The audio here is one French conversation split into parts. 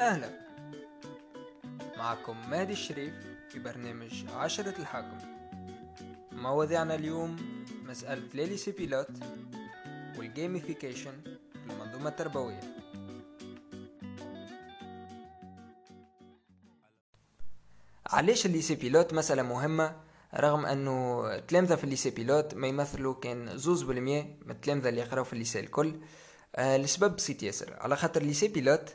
أهلا. معكم مهدي الشريف في برنامج عشرة الحاكم. مواضيعنا اليوم مسألة ليليسي بيلوت والجيميفيكيشن في المنظومة التربوية. علاش الليسي بيلوت مسألة مهمة؟ رغم أنه التلامذة في الليسي بيلوت ما يمثلوا كان زوز بالمية من التلامذة اللي يقراو في الليسي الكل. آه لسبب بسيط ياسر. على خاطر الليسي بيلوت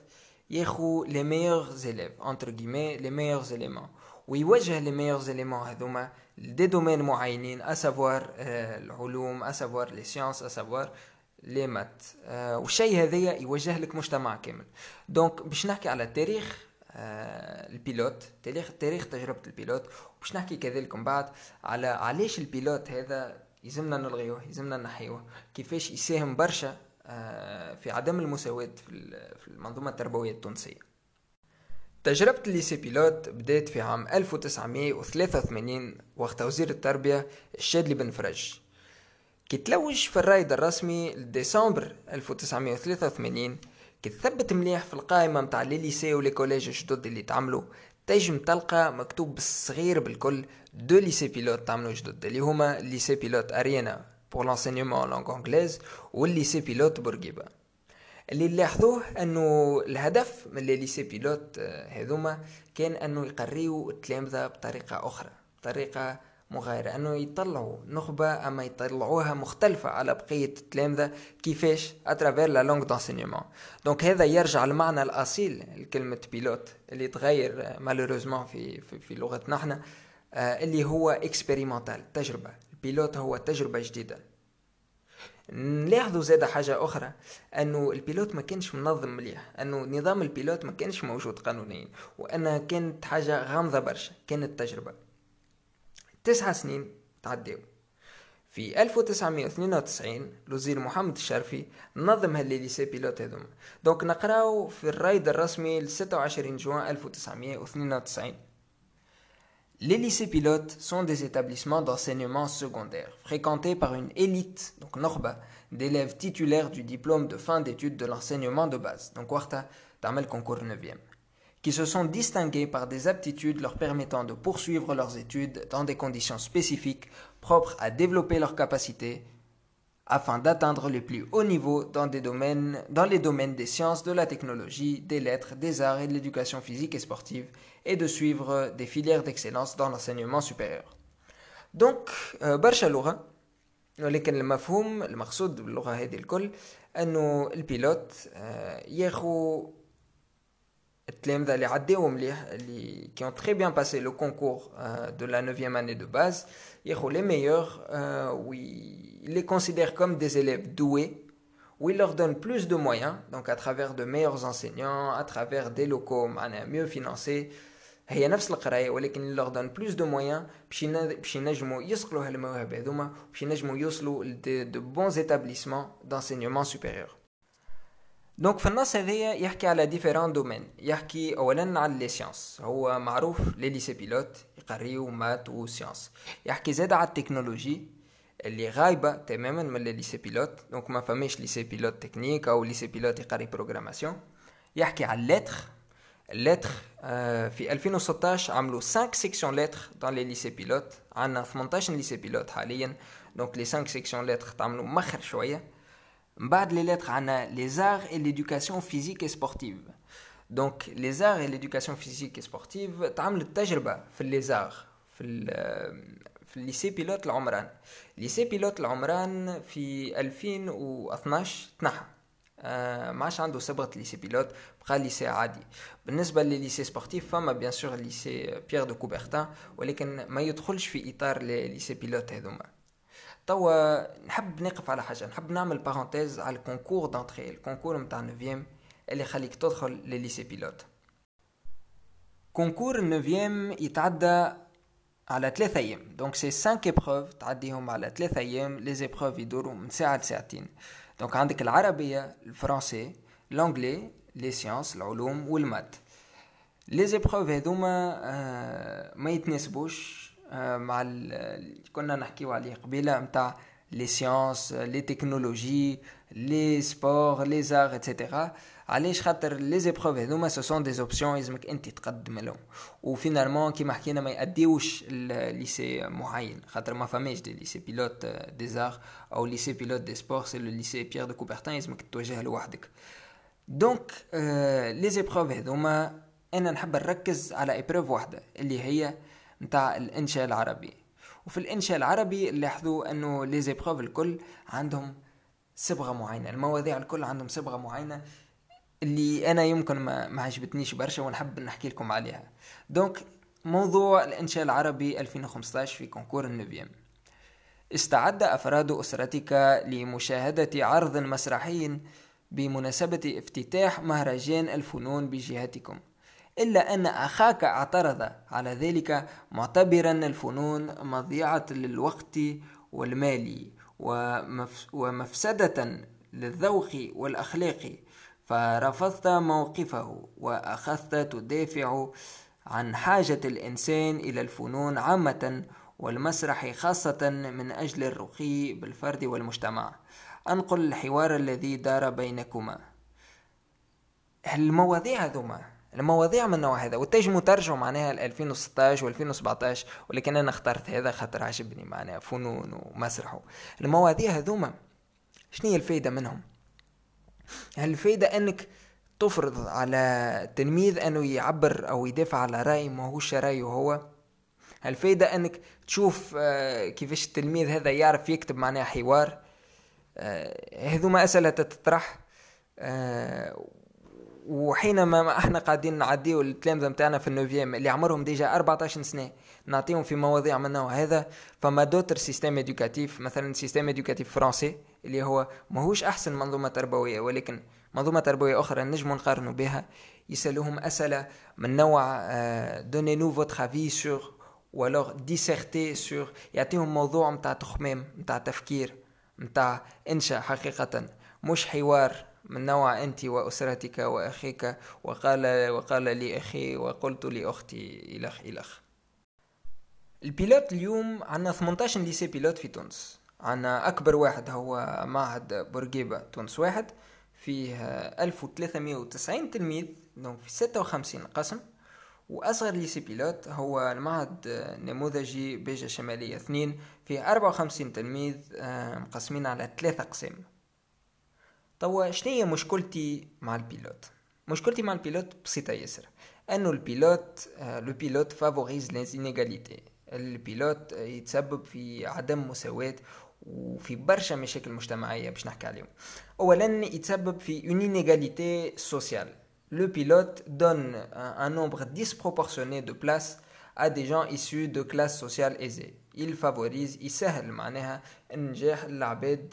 ياخو لي ميور زيليف انتر غيمي لي ميور زيليمون ويوجه لي ميور زيليمون هذوما لدي دومين معينين اسافوار آه العلوم اسافوار لي سيونس اسافوار لي مات آه والشيء هذايا يوجه لك مجتمع كامل. دونك باش نحكي على تاريخ آه البيلوت تاريخ تاريخ تجربة البيلوت. وباش نحكي كذلك من بعد على علاش البيلوت هذا يلزمنا نلغيوه يلزمنا نحيوه كيفاش يساهم برشا آه في عدم المساواة في المنظومة التربوية التونسية. تجربة الليسي بيلوت بدأت في عام 1983 وقت وزير التربية الشادلي بن فرج. كي تلوج في الرايد الرسمي لديسمبر 1983 كي تثبت مليح في القائمة متاع لي ليسي ولي كوليج الجدد اللي تعملوا تنجم تلقى مكتوب بالصغير بالكل دو ليسي بيلوت تعملوا جدد اللي هما ليسي بيلوت اريانا بور لانسينيومون لونغ انجليز والليسي بيلوت بورقيبة. اللي لاحظوه انه الهدف من لي ليسي بيلوت هذوما كان انه يقريو التلامذة بطريقة أخرى بطريقة مغايرة أنه يطلعوا نخبة أما يطلعوها مختلفة على بقية التلامذة كيفاش أترافير لا لونغ دانسينيومون دونك هذا يرجع المعنى الأصيل لكلمة بيلوت اللي تغير مالوروزمون في, في, في لغتنا إحنا اللي هو اكسبيريمونتال تجربة. البيلوت هو تجربة جديدة. نلاحظوا زاد حاجة أخرى أنه البيلوت ما كانش منظم مليح أنه نظام البيلوت ما كانش موجود قانونيا وأنها كانت حاجة غامضة برشا كانت تجربة. تسعة سنين تعداو في 1992 الوزير محمد الشرفي نظم هالليسي بيلوت هذوما دونك نقراو في الرايد الرسمي ل 26 جوان 1992 Les lycées pilotes sont des établissements d'enseignement secondaire fréquentés par une élite, donc نخبة, d'élèves titulaires du diplôme de fin d'études de l'enseignement de base, donc وقتها تعمل concours 9e, qui se sont distingués par des aptitudes leur permettant de poursuivre leurs études dans des conditions spécifiques propres à développer leurs capacités afin d'atteindre le plus haut niveau dans, des domaines, dans les domaines des sciences, de la technologie, des lettres, des arts et de l'éducation physique et sportive, et de suivre des filières d'excellence dans l'enseignement supérieur. Donc, برشا لغة ولكن المفهوم المقصود باللغة هذه الكل أنه البيلوت ياخو التلامذة اللي عداو مليح اللي qui ont très bien passé le concours de la 9e année de base ياخو les meilleurs où il les considère comme des élèves doués où il leur donne plus de moyens donc à travers de meilleurs enseignants à travers des locaux معناها mieux financés هي نفس القراية ولكن il leur donne plus de moyens باش ينجموا يصقلوا هالمواهب هذوما باش ينجموا يوصلوا de bons établissements d'enseignement supérieur دونك في النص هذايا يحكي على ديفيرون دومين يحكي اولا على لي سيونس هو معروف لي ليسي بيلوت يقريو مات و سيونس يحكي زاد على التكنولوجي اللي غايبة تماما من لي ليسي بيلوت دونك ما فماش ليسي بيلوت تكنيك أو ليسي بيلوت يقري بروغراماسيون يحكي على اللتر اللتر آه في 2016 عملوا 5 سيكسيون لتر دون لي ليسي بيلوت عندنا 18 ليسي بيلوت حاليا دونك لي 5 سيكسيون لتر تعملوا مخر شوية بعد les lettres عنا les arts et l'éducation physique et sportive donc les arts et l'éducation physique et sportive تعملت تجربة في les arts في ال في الليسي بيلوت العمران ليسي بيلوت العمران في 2012 تنحى آه ما عادش عنده صبغة ليسي بيلوت بقى ليسي عادي بالنسبة لليسي سبورتيف فما بيان سور ليسي بيير دو كوبرتان ولكن ما يدخلش في إطار ليسي بيلوت هذوما توا نحب نقف على حاجة نحب نعمل بارونتيز على الكونكور دونتري الكونكور نتاع نوفيام اللي يخليك تدخل لليسي بيلوت كونكور النوفيام يتعدى على ثلاثة أيام دونك سي 5 إبروف تعديهم على ثلاثة أيام لي زيبروف يدوروا من ساعة لساعتين. دونك عندك العربية الفرنسي لونجلي لي سيونس العلوم والمات لي زيبروف هذوما آه ما يتناسبوش مع كنا نحكيو عليه قبيلة نتاع les sciences les technologies les sports les arts etc علاش خاطر لي زيبروف هذوما سو سون دي اوبسيون لازمك أنت تقدم لهم. وفينالمون كيما حكينا ما يأديوش ليسي معين. خاطر ما فماش دي ليسي بيلوت دي زار أو ليسي بيلوت دي سبور سي لو ليسي بيير دو كوبرتان لازمك توجه لوحدك دونك لي زيبروف هذوما أنا نحب نركز على ايبروف واحدة اللي هي نتاع الإنشاء العربي. وفي الإنشاء العربي لاحظوا أنه لي زيبروف الكل عندهم صبغة معينة المواضيع الكل عندهم صبغة معينة اللي أنا يمكن ما, ما عجبتنيش برشا ونحب نحكي لكم عليها. دونك موضوع الإنشاء العربي 2015 في كونكور النوفيام استعد أفراد أسرتك لمشاهدة عرض مسرحي بمناسبة افتتاح مهرجان الفنون بجهتكم. إلا أن أخاك اعترض على ذلك معتبرا الفنون مضيعة للوقت والمال ومفسدة للذوق والأخلاق فرفضت موقفه وأخذت تدافع عن حاجة الإنسان إلى الفنون عامة والمسرح خاصة من أجل الرقي بالفرد والمجتمع. أنقل الحوار الذي دار بينكما. المواضيع هذوما. المواضيع من النوع هذا وتنجموا ترجعوا معناها ل 2016 و 2017 ولكن أنا اخترت هذا خاطر عجبني معناها فنون ومسرح المواضيع هذوما شنو هي الفايدة منهم؟ الفايدة أنك تفرض على التلميذ أنه يعبر أو يدافع على رأي ما هوش رأيه هو. الفايدة أنك تشوف آه، كيفاش التلميذ هذا يعرف يكتب معناها حوار. آه، هذوما أسئلة تطرح. آه، وحينما إحنا قاعدين نعديو التلامذة متاعنا في النوفيام اللي عمرهم ديجا 14 سنة نعطيهم في مواضيع من النوع هذا فما دوتر سيستم ادوكاتيف مثلا سيستم ادوكاتيف فرنسي اللي هو ماهوش أحسن منظومة تربوية ولكن منظومة تربوية أخرى نجم نقارنوا بها يسألوهم أسئلة من نوع دوني نو فوتر افي سور والوغ ديسيرتي سور يعطيهم موضوع متاع تخمام متاع تفكير متاع إنشاء حقيقة مش حوار. من نوع أنت وأسرتك وأخيك وقال وقال لي أخي وقلت لأختي إلخ إلخ البيلوت اليوم عندنا 18 ليسي بيلوت في تونس. عندنا أكبر واحد هو معهد بورقيبة تونس واحد فيه 1390 تلميذ دونك في 56 قسم. وأصغر ليسي بيلوت هو المعهد النموذجي بيجا الشمالية اثنين فيه 54 تلميذ آه، مقسمين على ثلاثة أقسام توا شنو هي مشكلتي مع البيلوت؟ مشكلتي مع البيلوت بسيطة ياسر أنه البيلوت آه، لو بيلوت فافوريز ليزينيغاليتي البيلوت يتسبب في عدم مساواة وفي برشا مشاكل مجتمعية باش نحكي عليهم. اولا يتسبب في اون انيغاليتي سوسيال لو بيلوت دون ان نومبر disproportionné de places à des gens issus de classes sociales aisées. Il favorise يسهل معناها النجاح العباد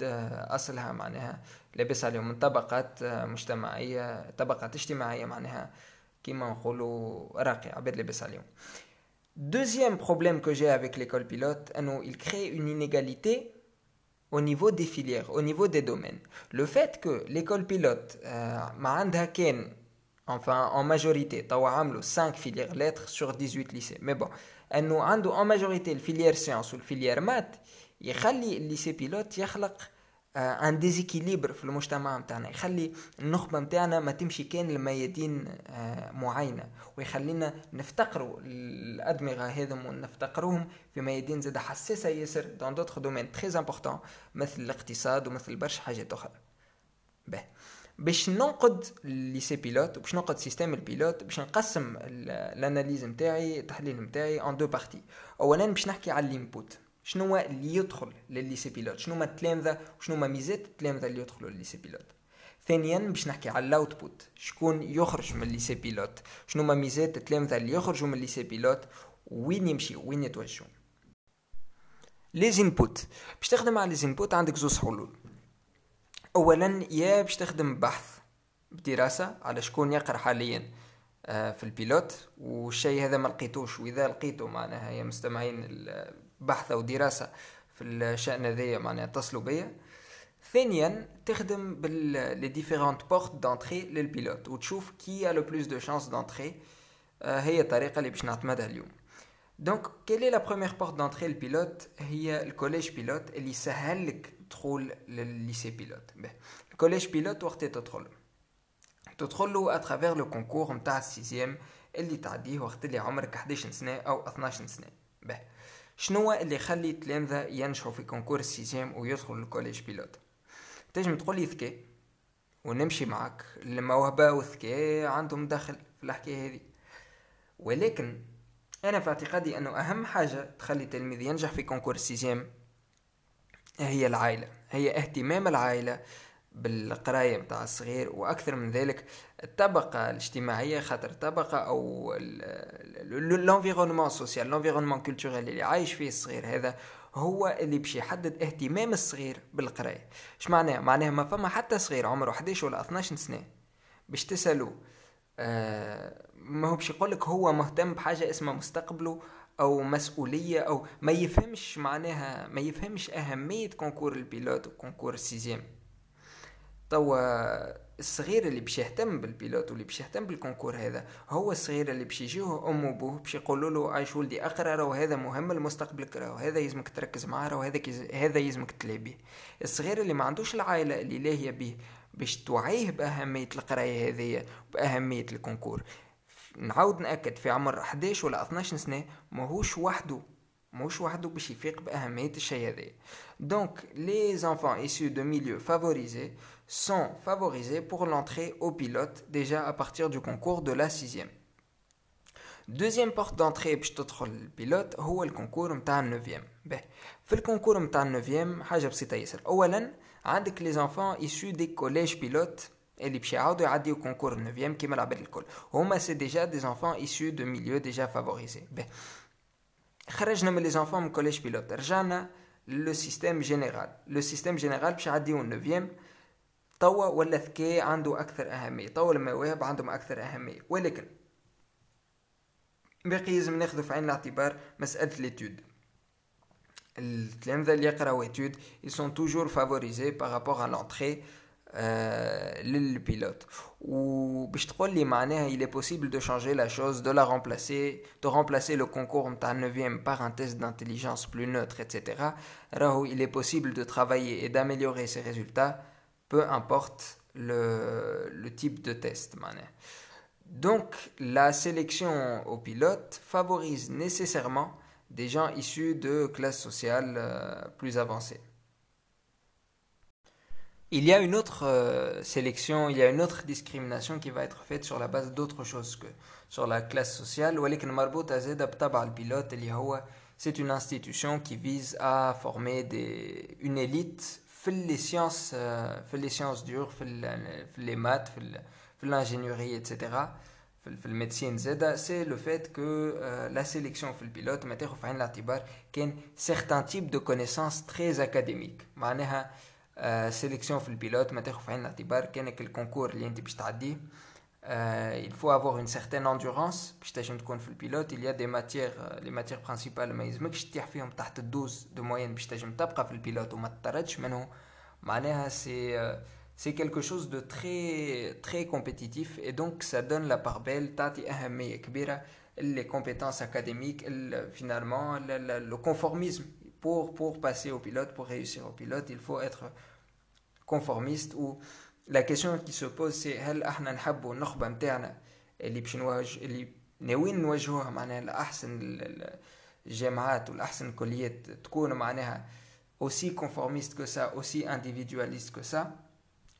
اصلها معناها لاباس عليهم من طبقات مجتمعية طبقات اجتماعية معناها كيما نقولوا راقي عباد لاباس عليهم Deuxième problème que j'ai avec l'école pilote, il crée une inégalité au niveau des filières, au niveau des domaines. Le fait que l'école pilote, euh, enfin en majorité, 5 filières lettres sur 18 lycées. Mais bon, en majorité, la filière sciences ou la filière maths, il y le lycée pilote, ان ديزيكيليبر في المجتمع متاعنا يخلي النخبة متاعنا ما تمشي كان لميادين معينه ويخلينا نفتقروا الأدمغة هذم ونفتقروهم في ميادين زاد حساسة ياسر دون دوتر دومين تري امبورطون مثل الاقتصاد ومثل برشا حاجات أخرى. به. باش ننقد ليسي بيلوت وباش ننقد سيستم البيلوت باش نقسم الأناليز نتاعي التحليل نتاعي ان دو بارتي اولا باش نحكي على الإنبوت. شنو اللي يدخل للليسي بيلوت؟ شنو هما التلامذة وشنو هما ميزات التلامذة اللي يدخلوا للليسي بيلوت؟ ثانيا باش نحكي على الاوتبوت شكون يخرج من الليسي بيلوت؟ شنو هما ميزات التلامذة اللي يخرجوا من الليسي بيلوت؟ وين يمشي وين يتوجهوا؟ لي زينبوت باش تخدم على لي زينبوت عندك زوز حلول. اولا يا باش تخدم بحث بدراسة على شكون يقرأ حاليا آه، في البيلوت والشيء هذا ما لقيتوش. وإذا لقيته معناها يا مستمعين بحث او دراسه في الشان هذايا معناها اتصلوا بيا ثانيا تخدم بال لي ديفيرونت بورت دونتري للبيلوت وتشوف كي ا لو بلوس دو شانس دونتري هي الطريقه اللي باش نعتمدها اليوم دونك كيلي لا بروميير بورت دونتري البيلوت هي الكوليج بيلوت اللي يسهل لك تدخل للليسي بيلوت الكوليج بيلوت وقت تدخل تدخل له اترافير لو كونكور نتاع السيزيام اللي تعديه وقت اللي عمرك 11 سنه او 12 سنه به شنو اللي يخلي التلامذة ينجحوا في كونكور السيزيام ويدخلوا الكوليج بيلوت؟ تنجم تقول لي ذكاء ونمشي معك الموهبة والذكاء عندهم دخل في الحكاية هذه ولكن أنا في اعتقادي أنه أهم حاجة تخلي التلميذ ينجح في كونكور السيزيام هي العائلة هي اهتمام العائلة بالقراية متاع الصغير وأكثر من ذلك الطبقة الاجتماعية خاطر الطبقة أو l'environnement سوسيال l'environnement كولتوريل اللي عايش فيه الصغير هذا هو اللي باش يحدد اهتمام الصغير بالقراية. اش معناه معناه ما فما حتى صغير عمره 11 ولا 12 سنة باش تسألو آه ما هو باش يقولك هو مهتم بحاجة اسمها مستقبله أو مسؤولية أو ما يفهمش معناها ما يفهمش أهمية كونكور البيلوت وكونكور السيزيام. توا الصغير اللي باش يهتم بالبيلوت واللي باش يهتم بالكونكور هذا هو الصغير اللي باش يجيوه ام وأبوه باش يقولوا له عايش ولدي أقرأ راه هذا مهم لمستقبلك راه هذا يلزمك تركز معاه راه هذا هذا يلزمك تلعب به الصغير اللي ما عندوش العائلة اللي لاهية به باش توعيه بأهمية القراية هذه بأهمية الكونكور. نعاود نأكد في عمر 11 ولا 12 سنة ماهوش وحده ماهوش وحده باش يفيق بأهمية الشيء هذا دونك لي زانفون ايسو دو ميليو فافوريزي sont favorisés pour l'entrée au pilote déjà à partir du concours de la sixième. Deuxième porte d'entrée باش تدخل البيلوت هو الكونكور نتاع النوفيام به في الكونكور نتاع النوفيام حاجه بسيطه ياسر اولا عندك لي زانفون ايسو دي كوليج بيلوت اللي باش يعاودوا يعديو كونكور النوفيام كيما العباد الكل هما سي ديجا دي زانفون ايسو دو ميليو ديجا فافوريزي به خرجنا من لي زانفون من كوليج بيلوت رجعنا لو سيستيم جينيرال لو سيستيم جينيرال باش يعديو النوفيام توا ولا الذكاء عنده أكثر أهمية توا المواهب عندهم أكثر أهمية ولكن باقي لازم ناخذ في عين الاعتبار مسألة ليتود التلامذة اللي يقراو ايتود favorisés par rapport à l'entrée euh, للبيلوت وباش تقول لي معناها il est possible de changer la chose de la remplacer de remplacer le concours نتاع 9 par un test d'intelligence plus neutre etc راهو il est possible de travailler et d'améliorer ses résultats peu importe le, type de test. Donc, la sélection au pilote favorise nécessairement des gens issus de classes sociales euh, plus avancées. Il y a une autre euh, sélection, il y a une autre discrimination qui va être faite sur la base d'autre chose que sur la classe sociale. C'est une institution qui vise à former une élite في les sciences في les sciences dures في, في les maths في, في l'ingénierie etc في الميديسين زادا سي لو فات كو لا سيليكسيون في البيلوت ما تاخذ في عين الاعتبار كان سيغتان تيب دو كونيسونس تري اكاديميك معناها سيليكسيون في البيلوت ما تاخذ في عين الاعتبار كانك الكونكور اللي انت باش تعديه il faut avoir une certaine endurance باش تنجم تكون في البيلوت il y a des matières les matières principales ما يلزمكش تطيح فيهم تحت الدوز دو موين باش تنجم تبقى في البيلوت وما تطردش منه معناها سي c'est quelque chose de très très compétitif et donc ça donne la part belle تعطي أهمية كبيرة les compétences académiques finalement le, le, le conformisme pour pour passer au pilote pour réussir au pilote il faut être conformiste ou لا كيسيون كي سو بوز سي هل احنا نحبوا النخبه نتاعنا اللي باش نواجه اللي ناويين نواجهوها معناها لاحسن الجامعات والاحسن الكليات تكون معناها aussi conformiste que ça, aussi individualiste que ça,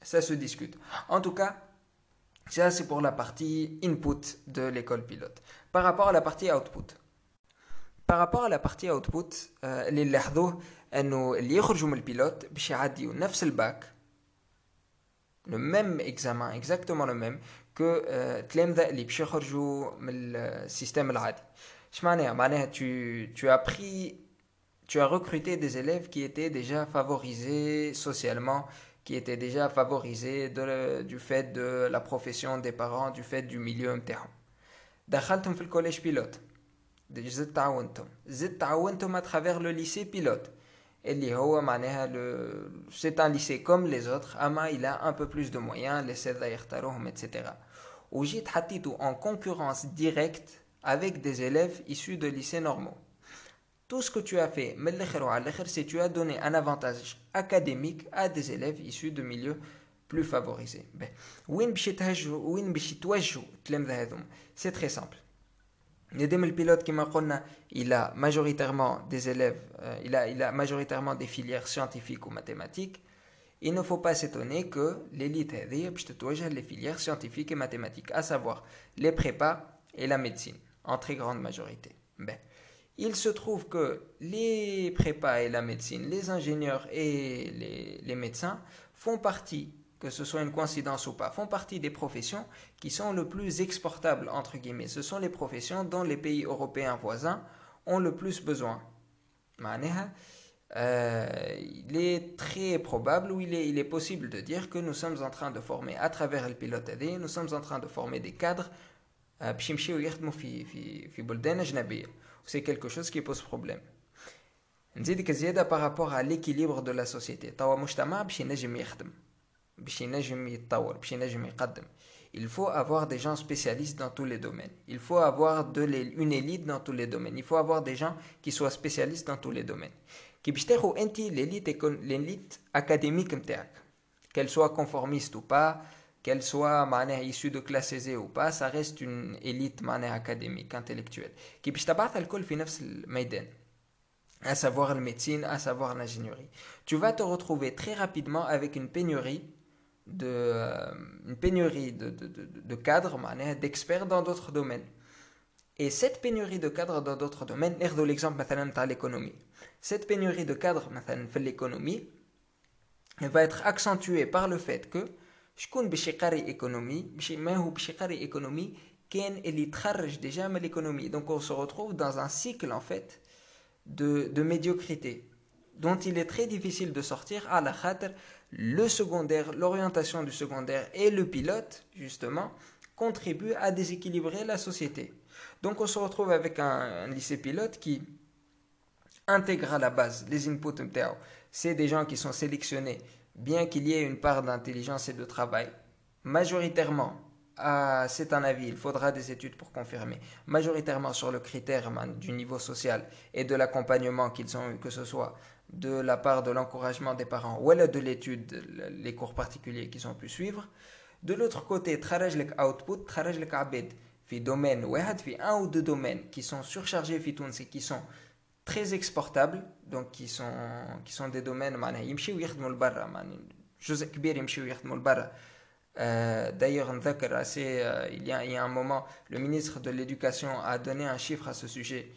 ça se discute. En tout cas, ça c'est pour la partie input de l'école pilote. Par rapport à la partie output. Par rapport à la partie output, اللي نلاحظوه انه اللي يخرجوا من البيلوت باش يعديوا نفس الباك le même examen exactement le même que التلامذة اللي باش يخرجوا من السيستم العادي اش معناها معناها tu tu as pris tu as recruté des élèves qui étaient déjà favorisés socialement qui étaient déjà favorisés de, du fait de la profession des parents du fait du milieu نتاعهم دخلتهم في الكوليج بيلوت زدت تعاونتهم زدت تعاونتهم à travers le lycée pilote اللي هو معناها le... c'est un lycée comme les autres اما il a un peu plus de moyens les سادة يختاروهم etc وجيت حطيته en concurrence directe avec des élèves issus de lycées normaux. Tout ce que tu as fait, c'est tu as donné un avantage académique à des élèves issus de milieux plus favorisés. C'est très simple. Le pilote qui m'a il a majoritairement des élèves, euh, il, a, il a majoritairement des filières scientifiques ou mathématiques. Il ne faut pas s'étonner que l'élite les filières scientifiques et mathématiques, à savoir les prépas et la médecine, en très grande majorité. Ben, il se trouve que les prépas et la médecine, les ingénieurs et les, les médecins font partie que ce soit une coïncidence ou pas, font partie des professions qui sont le plus exportables, entre guillemets. Ce sont les professions dont les pays européens voisins ont le plus besoin. Euh, il est très probable ou il est, il est possible de dire que nous sommes en train de former à travers le pilote AD, nous sommes en train de former des cadres euh, c'est quelque chose qui pose problème par rapport à l'équilibre de la société il faut avoir des gens spécialistes dans tous les domaines. Il faut avoir une élite dans tous les domaines. Il faut avoir des gens qui soient spécialistes dans tous les domaines. l'élite académique qu'elle soit conformiste ou pas, qu'elle soit issue de classe aisée ou pas, ça reste une élite académique, intellectuelle. Qui à savoir la médecine, à savoir l'ingénierie. Tu vas te retrouver très rapidement avec une pénurie de, euh, une pénurie de, de, de, de cadres, d'experts dans d'autres domaines. Et cette pénurie de cadres dans d'autres domaines, de l'exemple de l'économie. Cette pénurie de cadres dans l'économie va être accentuée par le fait que شكون باش يقري économie ما هو باش يقري économie كان اللي تخرج déjà من l'économie donc on se retrouve dans un cycle en fait de, de médiocrité dont il est très difficile de sortir à la khatr le secondaire, l'orientation du secondaire et le pilote, justement, contribuent à déséquilibrer la société. Donc on se retrouve avec un, lycée pilote qui intègre à la base les inputs MTAO. C'est des gens qui sont sélectionnés, bien qu'il y ait une part d'intelligence et de travail. Majoritairement, c'est un avis, il faudra des études pour confirmer, majoritairement sur le critère du niveau social et de l'accompagnement qu'ils ont eu, que ce soit de la part de l'encouragement des parents ou de l'étude, les cours particuliers qu'ils ont pu suivre. De l'autre côté, تخرج لك output تخرج لك عباد في domaine واحد في un ou deux domaines qui sont surchargés في تونس qui sont très exportables donc qui sont qui sont des domaines معناها يمشيو يخدموا لبرا معناها جزء كبير يمشيو يخدموا لبرا euh, D'ailleurs, euh, il, y a, il y a un moment, le ministre de l'Éducation a donné un chiffre à ce sujet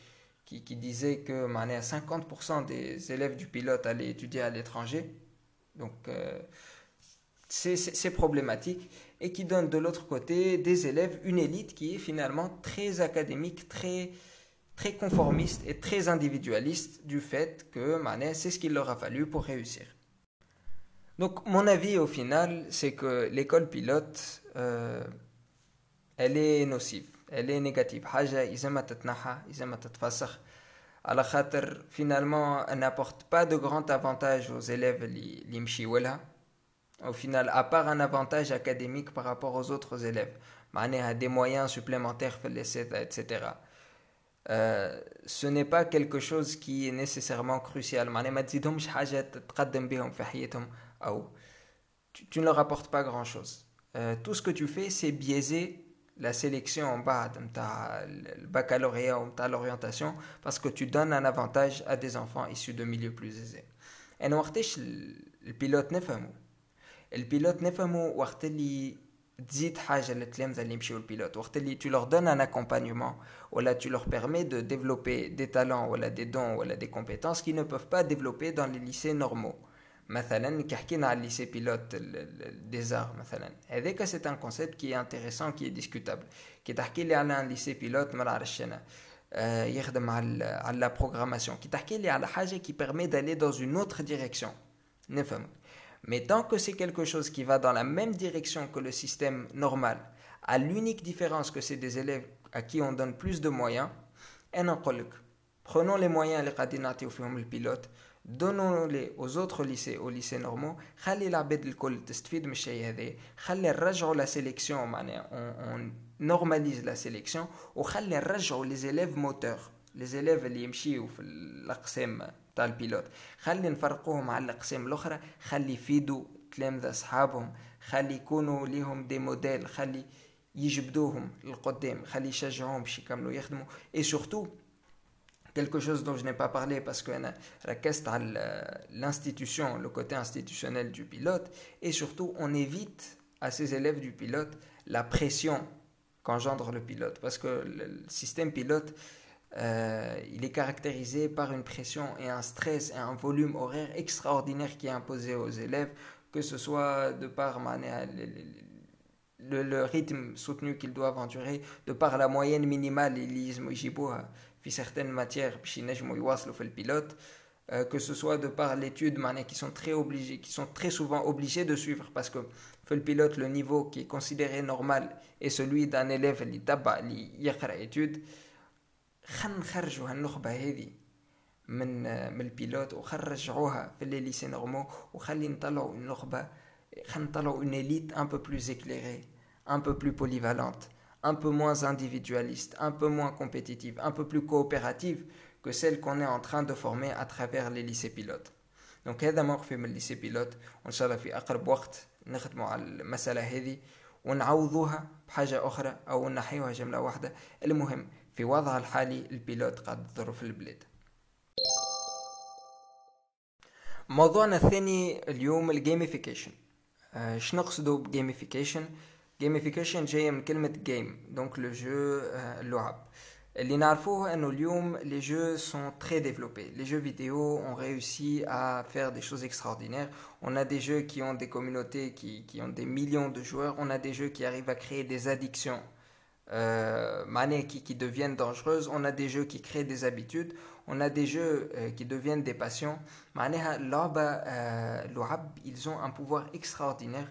qui, disait que 50% des élèves du pilote allaient étudier à l'étranger. Donc, euh, c'est problématique. Et qui donne de l'autre côté des élèves, une élite qui est finalement très académique, très, très conformiste et très individualiste du fait que c'est ce qu'il leur a fallu pour réussir. Donc, mon avis au final, c'est que l'école pilote, euh, elle est nocive elle est négative حاجة إذا ما تتنحى إذا ما تتفسخ على خاطر finalement elle n'apporte pas de grand avantage aux élèves اللي يمشيوا لها au final à part un avantage académique par rapport aux autres élèves معناها des moyens supplémentaires في l'essai etc euh, ce n'est pas quelque chose qui est nécessairement crucial معناها ما تزيدهمش حاجة تتقدم بهم في حياتهم أو tu, tu ne leur apportes pas grand chose euh, tout ce que tu fais c'est biaiser la sélection en bas le baccalauréat ou l'orientation parce que tu donnes un avantage à des enfants issus de milieux plus aisés. Et وقتاش البيلوت نفهمو البيلوت نفهمو وقت اللي تزيد حاجه للتلامذه اللي يمشيو البيلوت وقت اللي tu leur donnes un accompagnement là tu leur permets de développer des talents ou des dons ou des compétences qu'ils ne peuvent pas développer dans les lycées normaux مثلا كي حكينا على lycée pilote des arts مثلا هذاك سي ان كونسيبت كي انتريسون كي ديسكوتابل كي تحكي لي على ان lycée pilote ما نعرفش انا يخدم على على لا بروغراماسيون كي تحكي لي على حاجه qui permet d'aller dans une autre direction نفهم mais tant que c'est quelque chose qui va dans la même direction que le système normal à l'unique différence que c'est des élèves à qui on donne plus de moyens انا نقول لك prenons les moyens اللي قاعدين Donnons-les aux autres lycées aux lycées normaux. خلي العباد الكل تستفيد من الشيء هذا. خلي نرجعوا la sélection معناها on normalise la sélection. وخلي نرجعوا les élèves moteurs les élèves اللي يمشيوا في الأقسام تاع البيلوت. خلي نفرقوهم على الأقسام الأخرى. خلي يفيدوا تلامذة أصحابهم. خلي يكونوا ليهم دي موديل خلي يجبدوهم للقدام خلي يشجعوهم باش يكملوا يخدموا. اي سورتو quelque chose dont je n'ai pas parlé parce que reste l'institution, le côté institutionnel du pilote, et surtout on évite à ces élèves du pilote la pression qu'engendre le pilote, parce que le système pilote, euh, il est caractérisé par une pression et un stress et un volume horaire extraordinaire qui est imposé aux élèves, que ce soit de par le, rythme soutenu qu'ils doivent endurer, de par la moyenne minimale, certaines matières le pilote euh, que ce soit de par l'étude qui sont très obligés qui sont très souvent obligés de suivre parce que le pilote le niveau qui est considéré normal est celui d'un élève qui تبع اللي يقرا étude خلينا نخرجوا هالنخبه هذه من من البيلوت وخرجوها في لي ليسي نورمو وخلي نطلعوا النخبه خلينا نطلعوا une élite un peu plus éclairée un peu plus polyvalente Un peu moins individualiste, un peu moins compétitive, un peu plus coopérative que celle qu'on est en train de former à travers les lycées pilotes. Donc هذا موقفي من الليسي بيلوت وان شاء في أقرب وقت نخدموا على المسألة هذه ونعوضوها بحاجة أخرى أو نحيوها جملة واحدة. المهم في وضعها الحالي البيلوت قاعد تضر البلاد. موضوعنا الثاني اليوم الجيميفيكيشن شنو نقصدوا بجيميفيكيشن جيميفيكيشن جايه من كلمه جيم دونك لو جو اللعب اللي نعرفوه انه اليوم les jeux sont très développés les jeux vidéo ont réussi à faire des choses extraordinaires on a des jeux qui ont des communautés qui, qui ont des millions de joueurs on a des jeux qui arrivent à créer des addictions euh, qui, qui deviennent dangereuses on a des jeux qui créent des habitudes on a des jeux euh, qui deviennent des passions معناها اللعبة لعب ils ont un pouvoir extraordinaire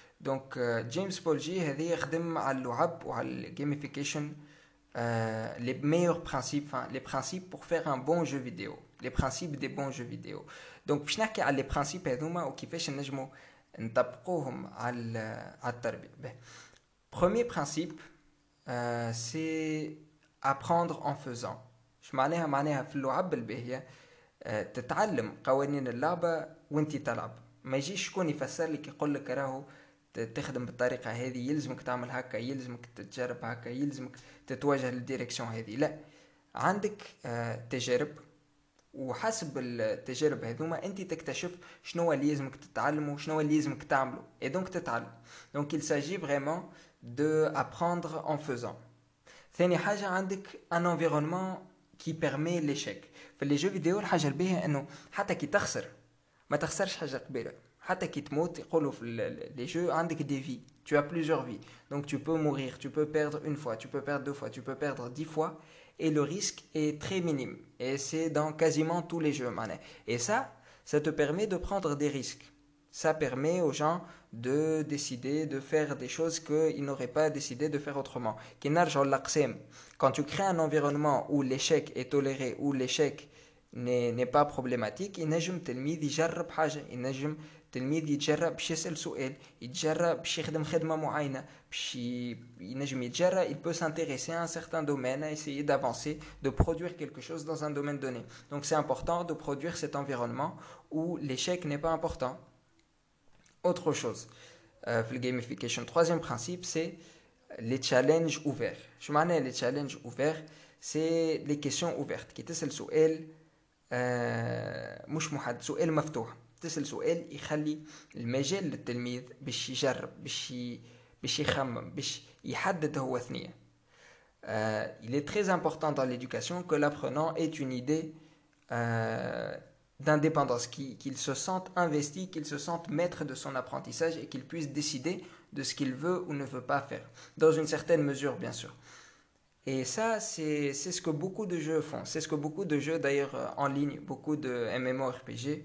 دونك جيمس بولجي هذه يخدم على اللعب وعلى الجيميفيكيشن لي ميور برانسيب لي برانسيب بور فير ان بون جو فيديو لي برانسيب دي بون جو فيديو دونك باش نحكي على لي برانسيب هذوما وكيفاش نجمو نطبقوهم على على التربيه به بروميير برانسيب سي apprendre en faisant اش معناها معناها في اللعب الباهيه تتعلم قوانين اللعبه وانت تلعب ما يجيش شكون يفسر لك يقول لك راهو تخدم بالطريقة هذه يلزمك تعمل هكا يلزمك تجرب هكا يلزمك تتوجه للديريكسيون هذه. لا عندك تجارب وحسب التجارب هذوما أنت تكتشف شنو اللي لازمك تتعلمه شنو اللي لازمك تعمله اي دونك تتعلم. دونك il s'agit vraiment de apprendre en faisant. ثاني حاجة عندك ان environnement qui permet l'échec. في لي جو فيديو الحاجة الباهية إنه حتى كي تخسر ما تخسرش حاجة قبيلة. حتى كي تموت يقولوا في لي جو عندك دي في tu as plusieurs vies donc tu peux mourir tu peux perdre une fois tu peux perdre deux fois tu peux perdre dix fois et le risque est très minime et c'est dans quasiment tous les jeux et ça ça te permet de prendre des risques ça permet aux gens de décider de faire des choses qu'ils n'auraient pas décidé de faire autrement quand tu crées un environnement où l'échec est toléré où l'échec n'est pas problématique ينجم تلميذ يجرب حاجة ينجم التلميذ يتجرأ باش يسأل سؤال يتجرأ باش يخدم خدمة معينة باش ينجم يتجرأ il peut s'intéresser à un certain domaine à essayer d'avancer de produire quelque chose dans un domaine donné donc c'est important de produire cet environnement où l'échec n'est pas important autre chose euh, في gamification troisième principe c'est les challenges ouverts شو معناه les challenges ouverts c'est les questions ouvertes كي تسأل سؤال آه مش محدد سؤال مفتوح تسأل سؤال يخلي المجال للتلميذ باش يجرب باش باش يخمم باش يحدد هو ثنية euh, il est très important dans l'éducation que l'apprenant ait une idée euh, d'indépendance, qu'il se sente investi, qu'il se sente maître de son apprentissage et qu'il puisse décider de ce qu'il veut ou ne veut pas faire, dans une certaine mesure bien sûr. Et ça, c'est ce que beaucoup de jeux font. C'est ce que beaucoup de jeux, d'ailleurs, en ligne, beaucoup de MMORPG,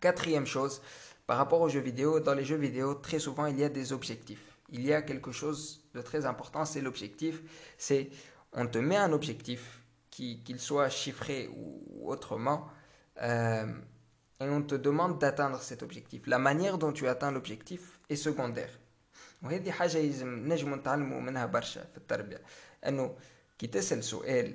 Quatrième chose, par rapport aux jeux vidéo, dans les jeux vidéo, très souvent il y a des objectifs il y a quelque chose de très important, c'est l'objectif. C'est on te met un objectif, qu'il soit chiffré ou, autrement, euh, et on te demande d'atteindre cet objectif. La manière dont tu atteins l'objectif est secondaire. وهذه حاجة يلزم نجم نتعلموا منها برشا في التربية أنه كي تسأل سؤال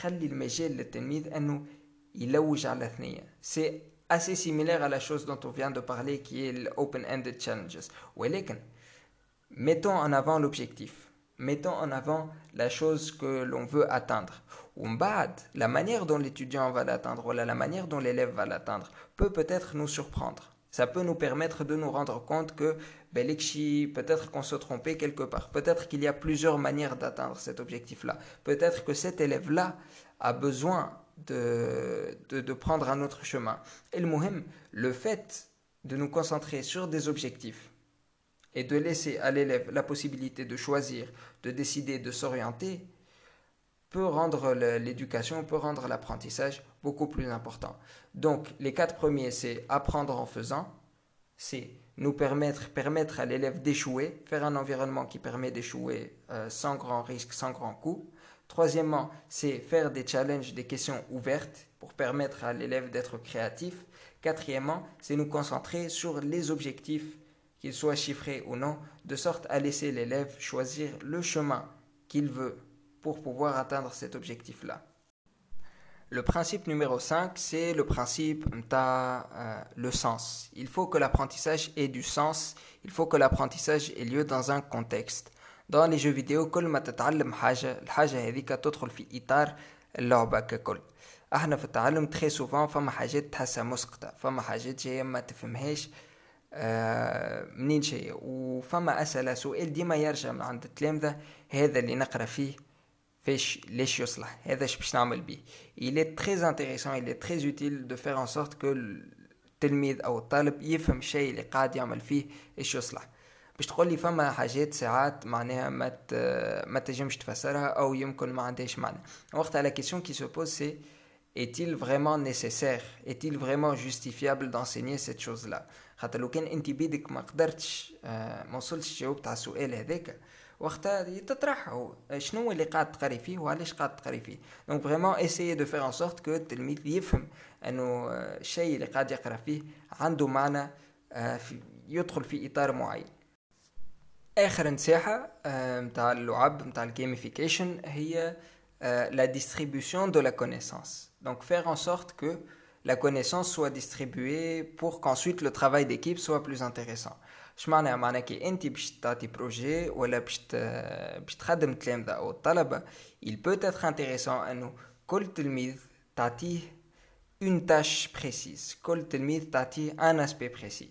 خلي المجال للتلميذ أنه يلوج على ثنية سي assez similaire à la chose dont on vient de parler qui est l'open-ended challenges. Mettons en avant l'objectif. Mettons en avant la chose que l'on veut atteindre. La manière dont l'étudiant va l'atteindre, ou la manière dont l'élève va l'atteindre, peut peut-être nous surprendre. Ça peut nous permettre de nous rendre compte que ben, peut-être qu'on se trompait quelque part. Peut-être qu'il y a plusieurs manières d'atteindre cet objectif-là. Peut-être que cet élève-là a besoin de, de, prendre un autre chemin. Et le le fait de nous concentrer sur des objectifs et de laisser à l'élève la possibilité de choisir, de décider, de s'orienter, peut rendre l'éducation, peut rendre l'apprentissage beaucoup plus important. Donc, les quatre premiers, c'est apprendre en faisant, c'est nous permettre, permettre à l'élève d'échouer, faire un environnement qui permet d'échouer euh, sans grand risque, sans grand coût. Troisièmement, c'est faire des challenges, des questions ouvertes pour permettre à l'élève d'être créatif. Quatrièmement, c'est nous concentrer sur les objectifs, qu'ils soient chiffrés ou non, de sorte à laisser l'élève choisir le chemin qu'il veut pour pouvoir atteindre cet objectif-là. Le principe numéro 5, c'est le principe de euh, le sens. Il faut que l'apprentissage ait du sens, il faut que l'apprentissage ait lieu dans un contexte. Dans لي جو فيديو كل ما تتعلم حاجة الحاجة هذيك تدخل في إطار اللعبة ككل. إحنا في التعلم تخي سوفان فما حاجات تحسها مسقطة فما حاجات جاية ما تفهمهاش آه منين جاية. وفما أسئلة سؤال ديما يرجع من عند التلامذة هذا اللي نقرأ فيه فاش ليش يصلح؟ هذا اش باش نعمل بيه. Il est très intéressant il est très utile de faire en sorte que التلميذ أو الطالب يفهم الشيء اللي قاعد يعمل فيه إيش يصلح. باش تقول لي فما حاجات ساعات معناها ما ما تنجمش تفسرها أو يمكن ما عندهاش معنى. وقتها لا كيسيون كي سو بوز سي est-il vraiment nécessaire? Est-il vraiment justifiable d'enseigner cette chose là خاطر لو كان أنت بيدك ما قدرتش ما وصلتش جاوبت على السؤال هذاك وقتها تطرح شنو اللي قاعد تقري فيه وعلاش قاعد تقري فيه؟ دونك فريمون اسيي دو فير ان سورت كو التلميذ يفهم أنه الشيء اللي قاعد يقرأ فيه عنده معنى يدخل في إطار معين. اخر نصيحه نتاع اللعب نتاع الجيميفيكيشن هي la distribution de la connaissance donc faire en sorte que la connaissance soit distribuée pour qu'ensuite le travail d'équipe soit plus intéressant اش معناها معناها كي انت باش تعطي بروجي ولا باش باش تخدم التلامذه او الطلبه il peut être intéressant انه كل تلميذ تعطيه une tâche précise كل تلميذ تعطيه un aspect précis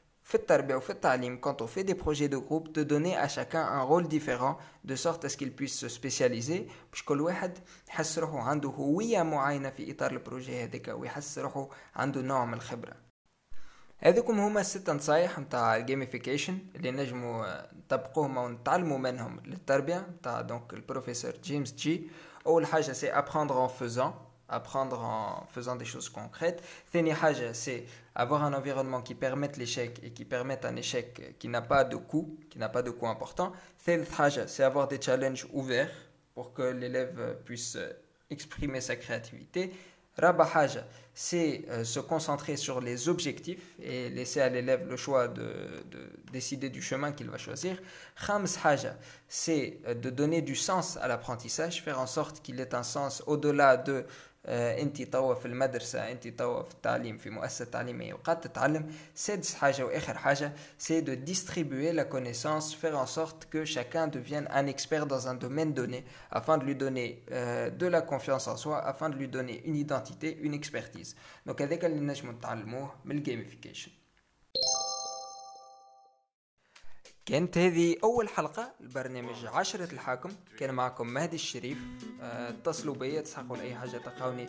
quand on fait des projets de groupe de donner à chacun un rôle différent de sorte à ce qu'il puisse se spécialiser. باش كل واحد يحس روحه عنده هوية معينة في إطار البروجي هذاك ويحس روحه عنده نوع من الخبرة. هذوكم هما الست نصايح نتاع الجيميفيكيشن اللي نجموا نطبقوهم أو نتعلموا منهم للتربية نتاع دونك البروفيسور جيمس جي أول حاجة سي apprendre en faisant. apprendre en faisant des choses concrètes. c'est avoir un environnement qui permette l'échec et qui permette un échec qui n'a pas de coût, qui n'a pas de coût important. c'est avoir des challenges ouverts pour que l'élève puisse exprimer sa créativité. Rabahaja, c'est euh, se concentrer sur les objectifs et laisser à l'élève le choix de, décider du chemin qu'il va choisir. Khamshaja, c'est euh, de donner du sens à l'apprentissage, faire en sorte qu'il ait un sens au-delà de انت توا في المدرسه انت توا في التعليم في مؤسسه تعليميه وقاعد تتعلم سادس حاجه واخر حاجه c'est de distribuer la connaissance faire en sorte que chacun devienne un expert dans un domaine donné afin de lui donner euh, de la confiance en soi afin de lui donner une identité une expertise donc هذاك اللي نجمو نتعلموه من الجيميفيكيشن كانت هذه أول حلقة لبرنامج عشرة الحاكم. كان معكم مهدي الشريف. آه، اتصلوا بيا تسحقوا لأي حاجة تلقاوني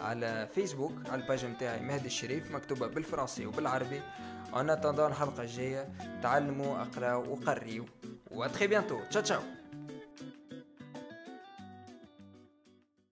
على فيسبوك على الباج متاعي مهدي الشريف مكتوبة بالفرنسي وبالعربي. أنا تنظر الحلقة الجاية تعلموا أقراوا وقريوا وأتخي بيانتو. تشاو تشاو.